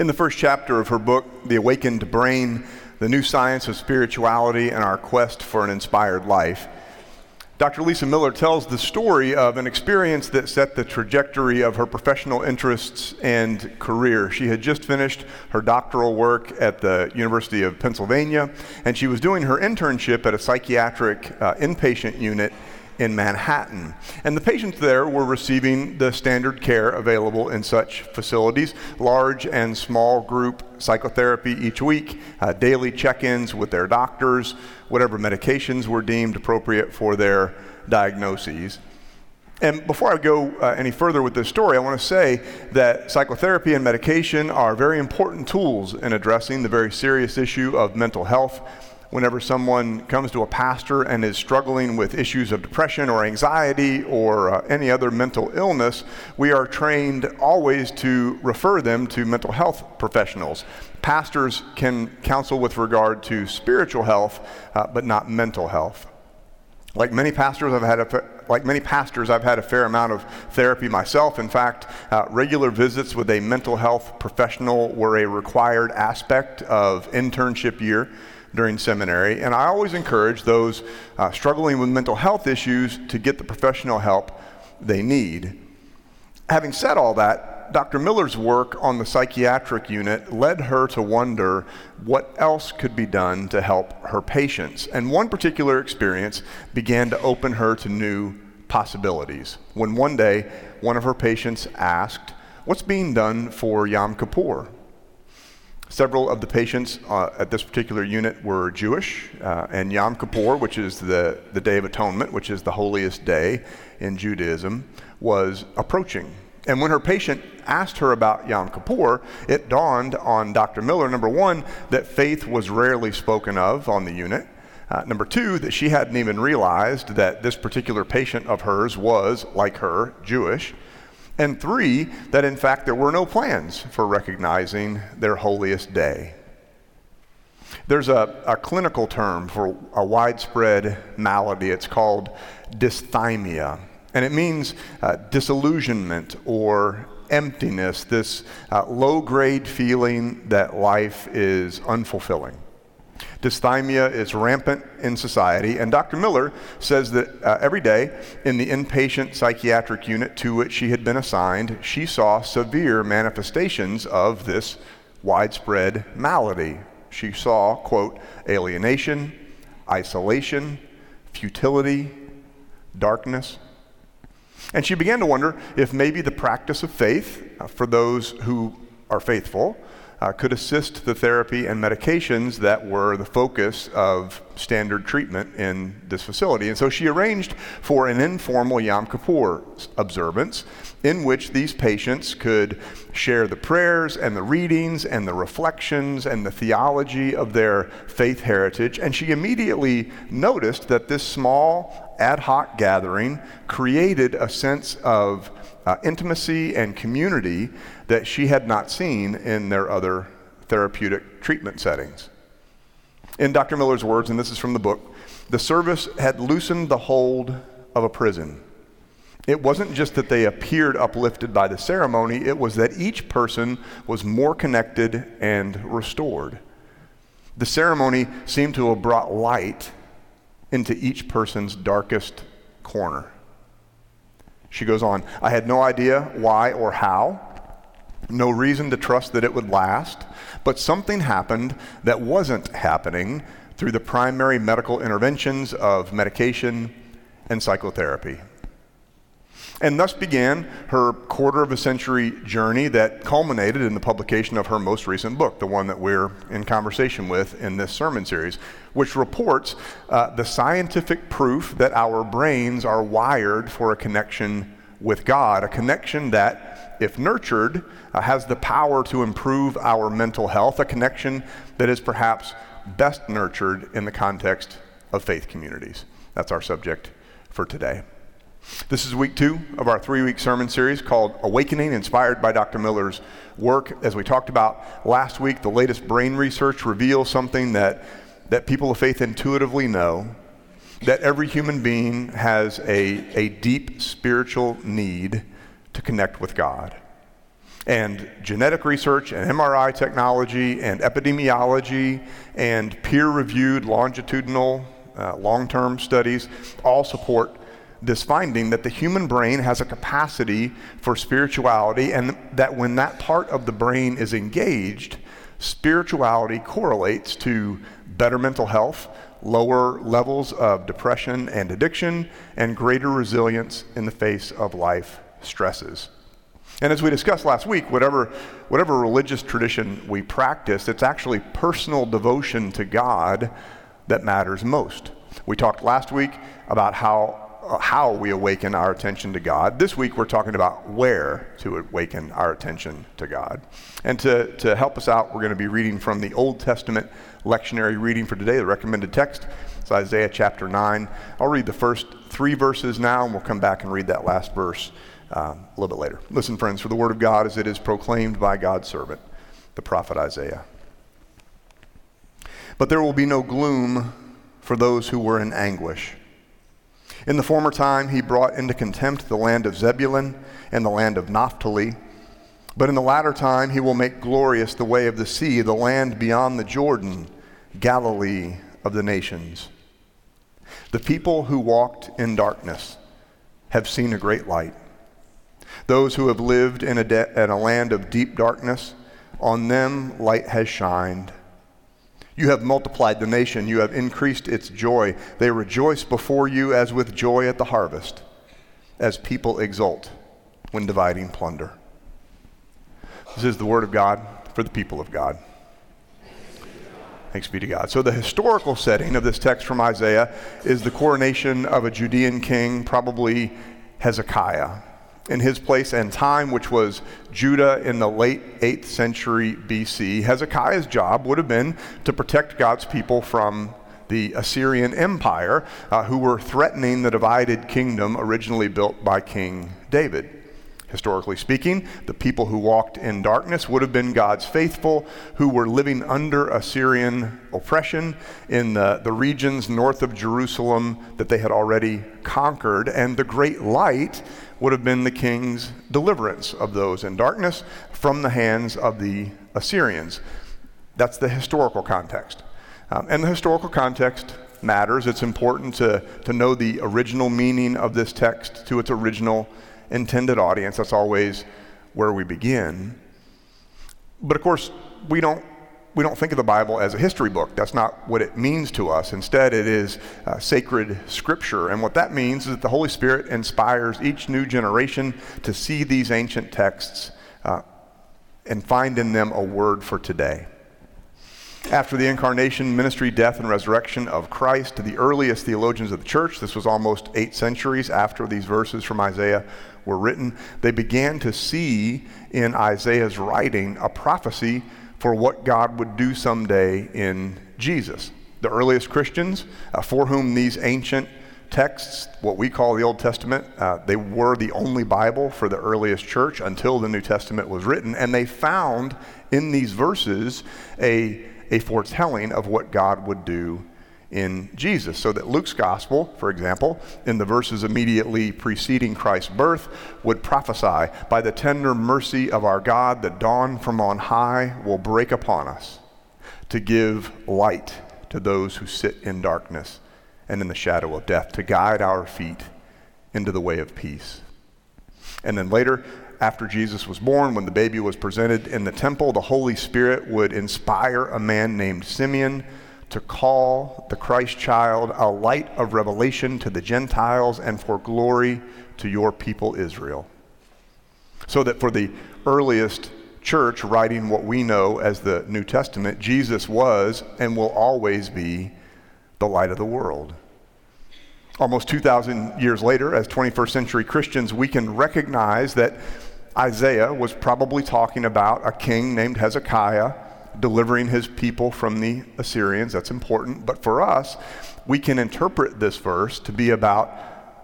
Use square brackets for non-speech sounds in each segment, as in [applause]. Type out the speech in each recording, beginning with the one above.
In the first chapter of her book, The Awakened Brain The New Science of Spirituality and Our Quest for an Inspired Life, Dr. Lisa Miller tells the story of an experience that set the trajectory of her professional interests and career. She had just finished her doctoral work at the University of Pennsylvania, and she was doing her internship at a psychiatric uh, inpatient unit in Manhattan. And the patients there were receiving the standard care available in such facilities large and small group psychotherapy each week, uh, daily check ins with their doctors, whatever medications were deemed appropriate for their diagnoses. And before I go uh, any further with this story, I want to say that psychotherapy and medication are very important tools in addressing the very serious issue of mental health whenever someone comes to a pastor and is struggling with issues of depression or anxiety or uh, any other mental illness, we are trained always to refer them to mental health professionals. Pastors can counsel with regard to spiritual health, uh, but not mental health. Like many pastors, I've had a, like many pastors, I've had a fair amount of therapy myself. In fact, uh, regular visits with a mental health professional were a required aspect of internship year during seminary. And I always encourage those uh, struggling with mental health issues to get the professional help they need. Having said all that, Dr. Miller's work on the psychiatric unit led her to wonder what else could be done to help her patients. And one particular experience began to open her to new possibilities. When one day, one of her patients asked, What's being done for Yom Kippur? Several of the patients uh, at this particular unit were Jewish, uh, and Yom Kippur, which is the, the Day of Atonement, which is the holiest day in Judaism, was approaching. And when her patient asked her about Yom Kippur, it dawned on Dr. Miller, number one, that faith was rarely spoken of on the unit. Uh, number two, that she hadn't even realized that this particular patient of hers was, like her, Jewish. And three, that in fact there were no plans for recognizing their holiest day. There's a, a clinical term for a widespread malady. It's called dysthymia. And it means uh, disillusionment or emptiness, this uh, low grade feeling that life is unfulfilling. Dysthymia is rampant in society, and Dr. Miller says that uh, every day in the inpatient psychiatric unit to which she had been assigned, she saw severe manifestations of this widespread malady. She saw, quote, alienation, isolation, futility, darkness. And she began to wonder if maybe the practice of faith uh, for those who are faithful uh, could assist the therapy and medications that were the focus of standard treatment in this facility. And so she arranged for an informal Yom Kippur observance in which these patients could share the prayers and the readings and the reflections and the theology of their faith heritage. And she immediately noticed that this small ad hoc gathering created a sense of uh, intimacy and community that she had not seen in their other therapeutic treatment settings. In Dr. Miller's words, and this is from the book, the service had loosened the hold of a prison. It wasn't just that they appeared uplifted by the ceremony, it was that each person was more connected and restored. The ceremony seemed to have brought light into each person's darkest corner. She goes on, I had no idea why or how, no reason to trust that it would last, but something happened that wasn't happening through the primary medical interventions of medication and psychotherapy. And thus began her quarter of a century journey that culminated in the publication of her most recent book, the one that we're in conversation with in this sermon series, which reports uh, the scientific proof that our brains are wired for a connection with God, a connection that, if nurtured, uh, has the power to improve our mental health, a connection that is perhaps best nurtured in the context of faith communities. That's our subject for today. This is week two of our three week sermon series called Awakening, inspired by Dr. Miller's work. As we talked about last week, the latest brain research reveals something that, that people of faith intuitively know that every human being has a, a deep spiritual need to connect with God. And genetic research and MRI technology and epidemiology and peer reviewed longitudinal, uh, long term studies all support this finding that the human brain has a capacity for spirituality, and that when that part of the brain is engaged, spirituality correlates to better mental health, lower levels of depression and addiction, and greater resilience in the face of life stresses. And as we discussed last week, whatever, whatever religious tradition we practice, it's actually personal devotion to God that matters most. We talked last week about how how we awaken our attention to God. This week we're talking about where to awaken our attention to God. And to, to help us out, we're going to be reading from the Old Testament lectionary reading for today. The recommended text is Isaiah chapter 9. I'll read the first three verses now, and we'll come back and read that last verse uh, a little bit later. Listen, friends, for the word of God as it is proclaimed by God's servant, the prophet Isaiah. But there will be no gloom for those who were in anguish. In the former time, he brought into contempt the land of Zebulun and the land of Naphtali. But in the latter time, he will make glorious the way of the sea, the land beyond the Jordan, Galilee of the nations. The people who walked in darkness have seen a great light. Those who have lived in a, de- in a land of deep darkness, on them light has shined. You have multiplied the nation, you have increased its joy. They rejoice before you as with joy at the harvest, as people exult when dividing plunder. This is the word of God for the people of God. Thanks be to God. So, the historical setting of this text from Isaiah is the coronation of a Judean king, probably Hezekiah in his place and time, which was Judah in the late 8th century BC, Hezekiah's job would have been to protect God's people from the Assyrian Empire, uh, who were threatening the divided kingdom originally built by King David. Historically speaking, the people who walked in darkness would have been God's faithful who were living under Assyrian oppression in the, the regions north of Jerusalem that they had already conquered. And the great light would have been the king's deliverance of those in darkness from the hands of the Assyrians. That's the historical context. Um, and the historical context matters. It's important to, to know the original meaning of this text to its original intended audience. That's always where we begin. But of course, we don't we don't think of the Bible as a history book. That's not what it means to us. Instead, it is uh, sacred scripture. And what that means is that the Holy Spirit inspires each new generation to see these ancient texts uh, and find in them a word for today. After the incarnation, ministry, death, and resurrection of Christ, the earliest theologians of the church, this was almost eight centuries after these verses from Isaiah were written, they began to see in Isaiah's writing a prophecy for what God would do someday in Jesus. The earliest Christians, uh, for whom these ancient texts, what we call the Old Testament, uh, they were the only Bible for the earliest church until the New Testament was written, and they found in these verses a a foretelling of what God would do in Jesus. So that Luke's gospel, for example, in the verses immediately preceding Christ's birth, would prophesy by the tender mercy of our God, the dawn from on high will break upon us to give light to those who sit in darkness and in the shadow of death, to guide our feet into the way of peace. And then later, after Jesus was born, when the baby was presented in the temple, the Holy Spirit would inspire a man named Simeon to call the Christ child a light of revelation to the Gentiles and for glory to your people Israel. So that for the earliest church writing what we know as the New Testament, Jesus was and will always be the light of the world. Almost 2,000 years later, as 21st century Christians, we can recognize that Isaiah was probably talking about a king named Hezekiah delivering his people from the Assyrians. That's important. But for us, we can interpret this verse to be about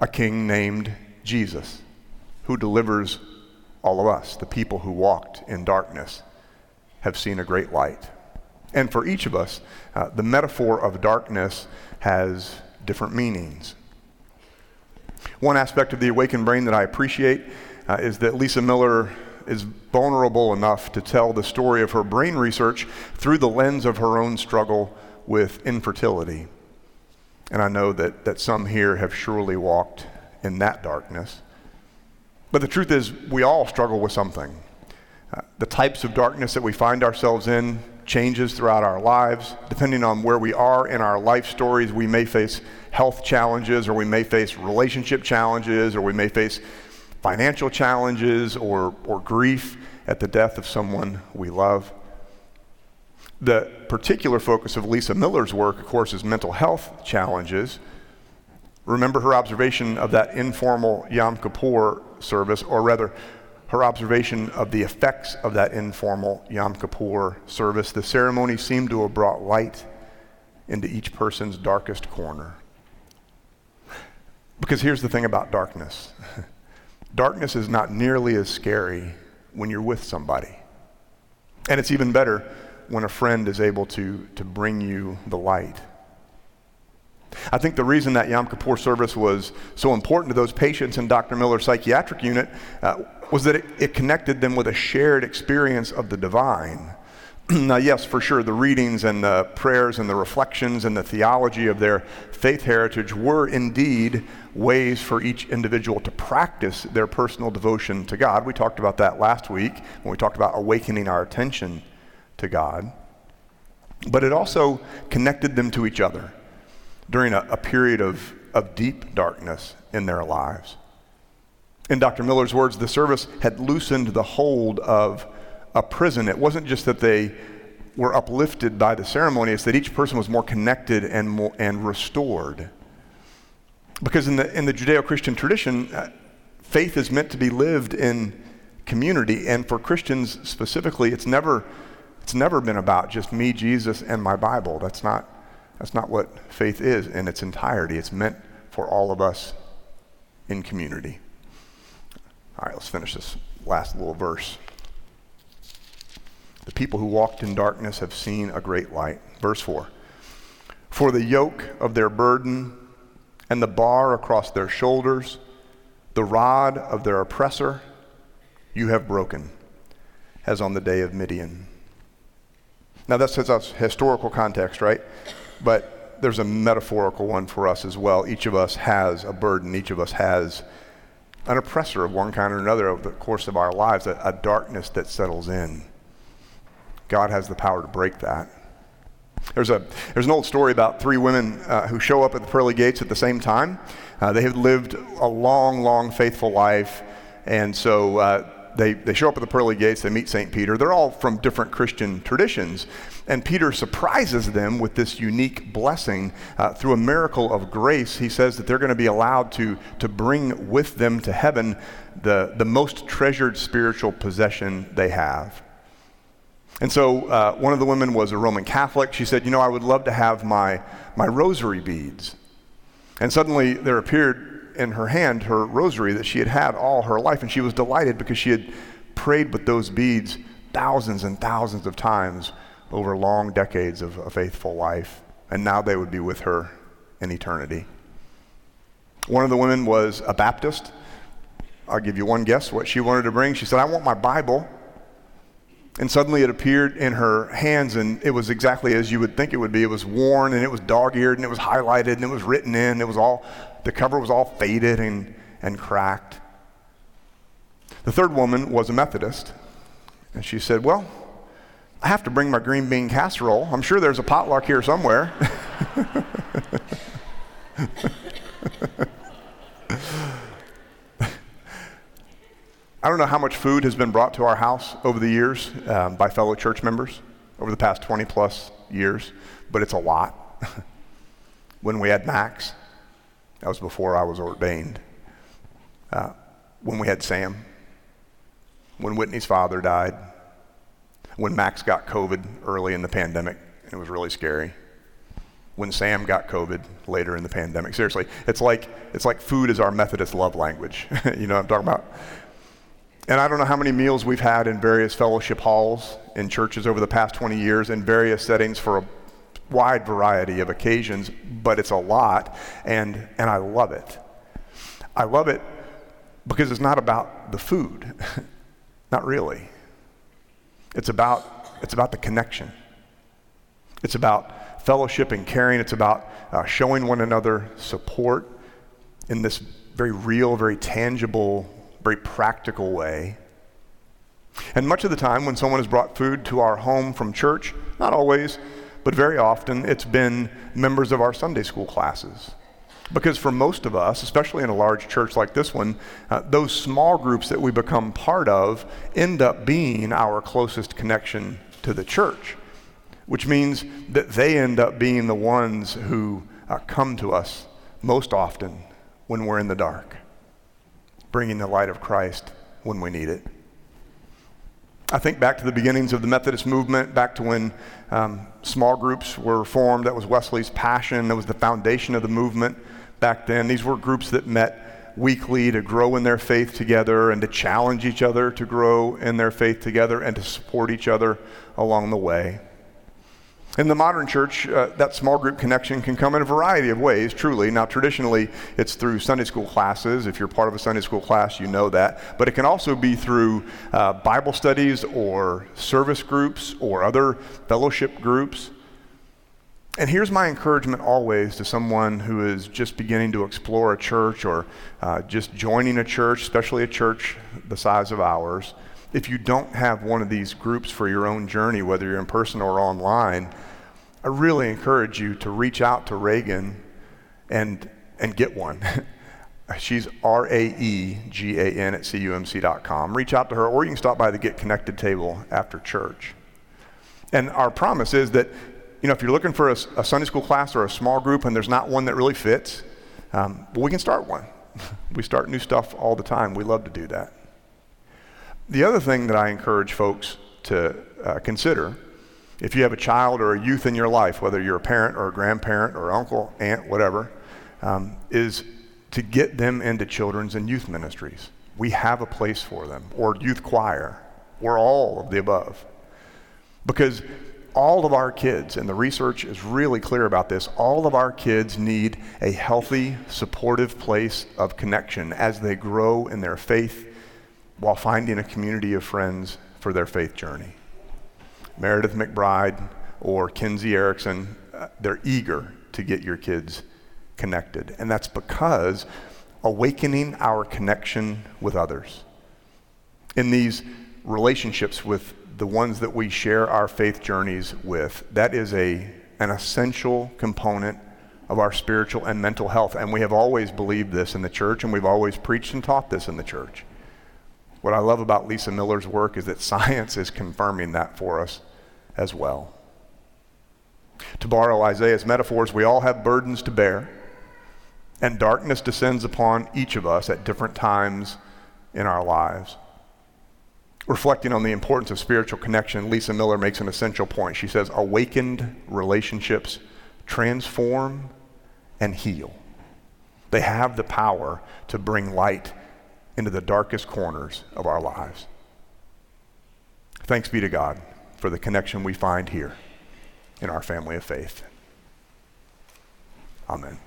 a king named Jesus who delivers all of us, the people who walked in darkness, have seen a great light. And for each of us, uh, the metaphor of darkness has different meanings. One aspect of the awakened brain that I appreciate uh, is that Lisa Miller is vulnerable enough to tell the story of her brain research through the lens of her own struggle with infertility. And I know that, that some here have surely walked in that darkness. But the truth is, we all struggle with something. Uh, the types of darkness that we find ourselves in changes throughout our lives. Depending on where we are in our life stories, we may face health challenges, or we may face relationship challenges, or we may face financial challenges or, or grief at the death of someone we love. The particular focus of Lisa Miller's work, of course, is mental health challenges. Remember her observation of that informal Yom Kippur service, or rather, her observation of the effects of that informal Yom Kippur service. The ceremony seemed to have brought light into each person's darkest corner. Because here's the thing about darkness [laughs] darkness is not nearly as scary when you're with somebody. And it's even better when a friend is able to, to bring you the light. I think the reason that Yom Kippur service was so important to those patients in Dr. Miller's psychiatric unit uh, was that it, it connected them with a shared experience of the divine. [clears throat] now, yes, for sure, the readings and the prayers and the reflections and the theology of their faith heritage were indeed ways for each individual to practice their personal devotion to God. We talked about that last week when we talked about awakening our attention to God. But it also connected them to each other during a, a period of, of deep darkness in their lives. In Dr. Miller's words, the service had loosened the hold of a prison. It wasn't just that they were uplifted by the ceremony, it's that each person was more connected and, more, and restored. Because in the, in the Judeo Christian tradition, uh, faith is meant to be lived in community. And for Christians specifically, it's never, it's never been about just me, Jesus, and my Bible. That's not, that's not what faith is in its entirety. It's meant for all of us in community. All right, let's finish this last little verse. The people who walked in darkness have seen a great light. Verse 4 For the yoke of their burden and the bar across their shoulders, the rod of their oppressor, you have broken, as on the day of Midian. Now, that's a historical context, right? but there's a metaphorical one for us as well. Each of us has a burden, each of us has an oppressor of one kind or another over the course of our lives, a, a darkness that settles in. God has the power to break that. There's, a, there's an old story about three women uh, who show up at the pearly gates at the same time. Uh, they have lived a long, long, faithful life, and so uh, they, they show up at the pearly gates, they meet St. Peter. They're all from different Christian traditions. And Peter surprises them with this unique blessing uh, through a miracle of grace. He says that they're going to be allowed to, to bring with them to heaven the, the most treasured spiritual possession they have. And so uh, one of the women was a Roman Catholic. She said, You know, I would love to have my, my rosary beads. And suddenly there appeared in her hand her rosary that she had had all her life, and she was delighted because she had prayed with those beads thousands and thousands of times over long decades of a faithful life, and now they would be with her in eternity. One of the women was a Baptist. I'll give you one guess what she wanted to bring. She said, I want my Bible. And suddenly it appeared in her hands, and it was exactly as you would think it would be. It was worn, and it was dog eared, and it was highlighted, and it was written in. It was all, the cover was all faded and, and cracked. The third woman was a Methodist, and she said, Well, I have to bring my green bean casserole. I'm sure there's a potluck here somewhere. [laughs] I don't know how much food has been brought to our house over the years um, by fellow church members over the past 20 plus years, but it's a lot. [laughs] when we had Max, that was before I was ordained. Uh, when we had Sam, when Whitney's father died, when Max got COVID early in the pandemic, it was really scary. When Sam got COVID later in the pandemic, seriously, it's like it's like food is our Methodist love language. [laughs] you know what I'm talking about? And I don't know how many meals we've had in various fellowship halls in churches over the past 20 years in various settings for a wide variety of occasions, but it's a lot, and, and I love it. I love it because it's not about the food. [laughs] Not really. It's about, it's about the connection. It's about fellowship and caring. It's about uh, showing one another support in this very real, very tangible, very practical way. And much of the time, when someone has brought food to our home from church, not always, but very often, it's been members of our Sunday school classes. Because for most of us, especially in a large church like this one, uh, those small groups that we become part of end up being our closest connection to the church, which means that they end up being the ones who uh, come to us most often when we're in the dark, bringing the light of Christ when we need it. I think back to the beginnings of the Methodist movement, back to when um, small groups were formed. That was Wesley's passion. That was the foundation of the movement back then. These were groups that met weekly to grow in their faith together and to challenge each other to grow in their faith together and to support each other along the way. In the modern church, uh, that small group connection can come in a variety of ways, truly. Now, traditionally, it's through Sunday school classes. If you're part of a Sunday school class, you know that. But it can also be through uh, Bible studies or service groups or other fellowship groups. And here's my encouragement always to someone who is just beginning to explore a church or uh, just joining a church, especially a church the size of ours if you don't have one of these groups for your own journey, whether you're in person or online, I really encourage you to reach out to Raegan and, and get one. [laughs] She's R A E G A N at CUMC.com. Reach out to her, or you can stop by the Get Connected table after church. And our promise is that, you know, if you're looking for a, a Sunday school class or a small group and there's not one that really fits, um, we can start one. [laughs] we start new stuff all the time. We love to do that. The other thing that I encourage folks to uh, consider if you have a child or a youth in your life, whether you're a parent or a grandparent or uncle, aunt, whatever, um, is to get them into children's and youth ministries. We have a place for them, or youth choir, or all of the above. Because all of our kids, and the research is really clear about this, all of our kids need a healthy, supportive place of connection as they grow in their faith while finding a community of friends for their faith journey. Meredith McBride or Kinsey Erickson, uh, they're eager to get your kids connected. And that's because awakening our connection with others. In these relationships with the ones that we share our faith journeys with, that is a, an essential component of our spiritual and mental health. And we have always believed this in the church, and we've always preached and taught this in the church. What I love about Lisa Miller's work is that [laughs] science is confirming that for us as well. To borrow Isaiah's metaphors, we all have burdens to bear, and darkness descends upon each of us at different times in our lives. Reflecting on the importance of spiritual connection, Lisa Miller makes an essential point. She says, Awakened relationships transform and heal. They have the power to bring light into the darkest corners of our lives. Thanks be to God for the connection we find here in our family of faith. Amen.